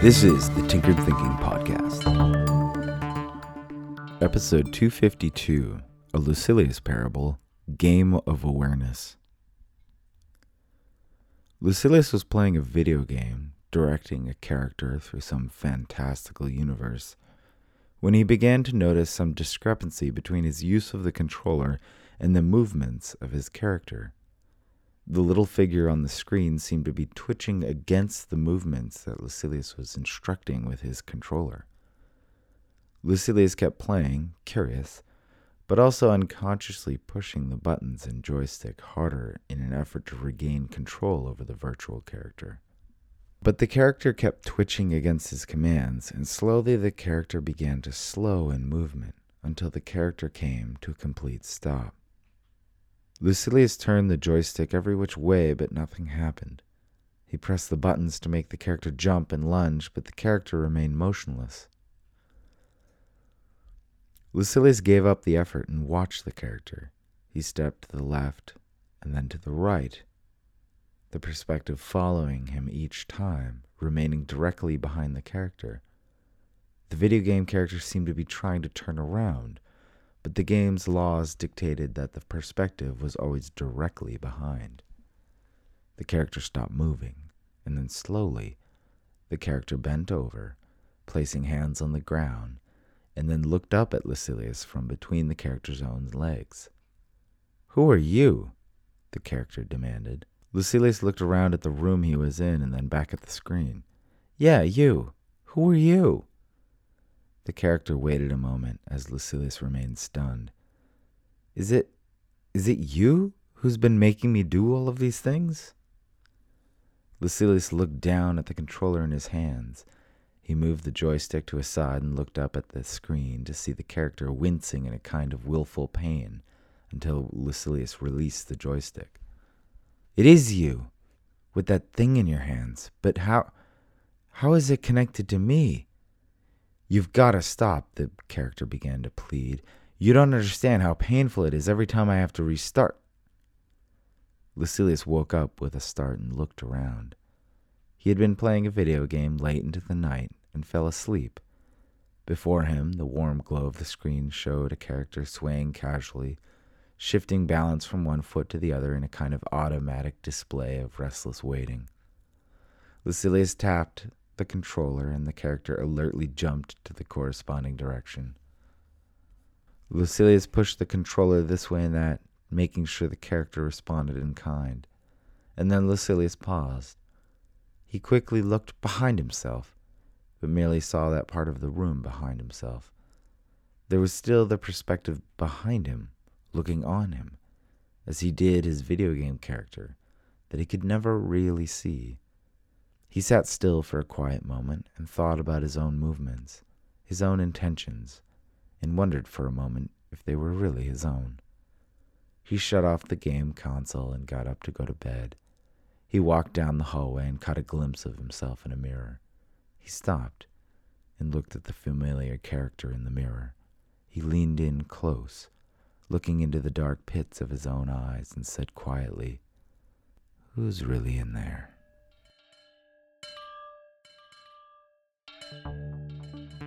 This is the Tinkered Thinking Podcast. Episode 252 A Lucilius Parable Game of Awareness. Lucilius was playing a video game, directing a character through some fantastical universe, when he began to notice some discrepancy between his use of the controller and the movements of his character. The little figure on the screen seemed to be twitching against the movements that Lucilius was instructing with his controller. Lucilius kept playing, curious, but also unconsciously pushing the buttons and joystick harder in an effort to regain control over the virtual character. But the character kept twitching against his commands, and slowly the character began to slow in movement until the character came to a complete stop. Lucilius turned the joystick every which way, but nothing happened. He pressed the buttons to make the character jump and lunge, but the character remained motionless. Lucilius gave up the effort and watched the character. He stepped to the left and then to the right, the perspective following him each time, remaining directly behind the character. The video game character seemed to be trying to turn around, but the game's laws dictated that the perspective was always directly behind. The character stopped moving, and then slowly, the character bent over, placing hands on the ground, and then looked up at Lucilius from between the character's own legs. Who are you? the character demanded. Lucilius looked around at the room he was in and then back at the screen. Yeah, you. Who are you? The character waited a moment as Lucilius remained stunned. Is it is it you who's been making me do all of these things? Lucilius looked down at the controller in his hands. He moved the joystick to his side and looked up at the screen to see the character wincing in a kind of willful pain until Lucilius released the joystick. It is you, with that thing in your hands, but how how is it connected to me? You've got to stop, the character began to plead. You don't understand how painful it is every time I have to restart. Lucilius woke up with a start and looked around. He had been playing a video game late into the night and fell asleep. Before him, the warm glow of the screen showed a character swaying casually, shifting balance from one foot to the other in a kind of automatic display of restless waiting. Lucilius tapped the controller, and the character alertly jumped to the corresponding direction. Lucilius pushed the controller this way and that, making sure the character responded in kind. And then Lucilius paused. He quickly looked behind himself, but merely saw that part of the room behind himself. There was still the perspective behind him, looking on him, as he did his video game character, that he could never really see. He sat still for a quiet moment and thought about his own movements, his own intentions, and wondered for a moment if they were really his own. He shut off the game console and got up to go to bed. He walked down the hallway and caught a glimpse of himself in a mirror. He stopped and looked at the familiar character in the mirror. He leaned in close, looking into the dark pits of his own eyes, and said quietly, Who's really in there?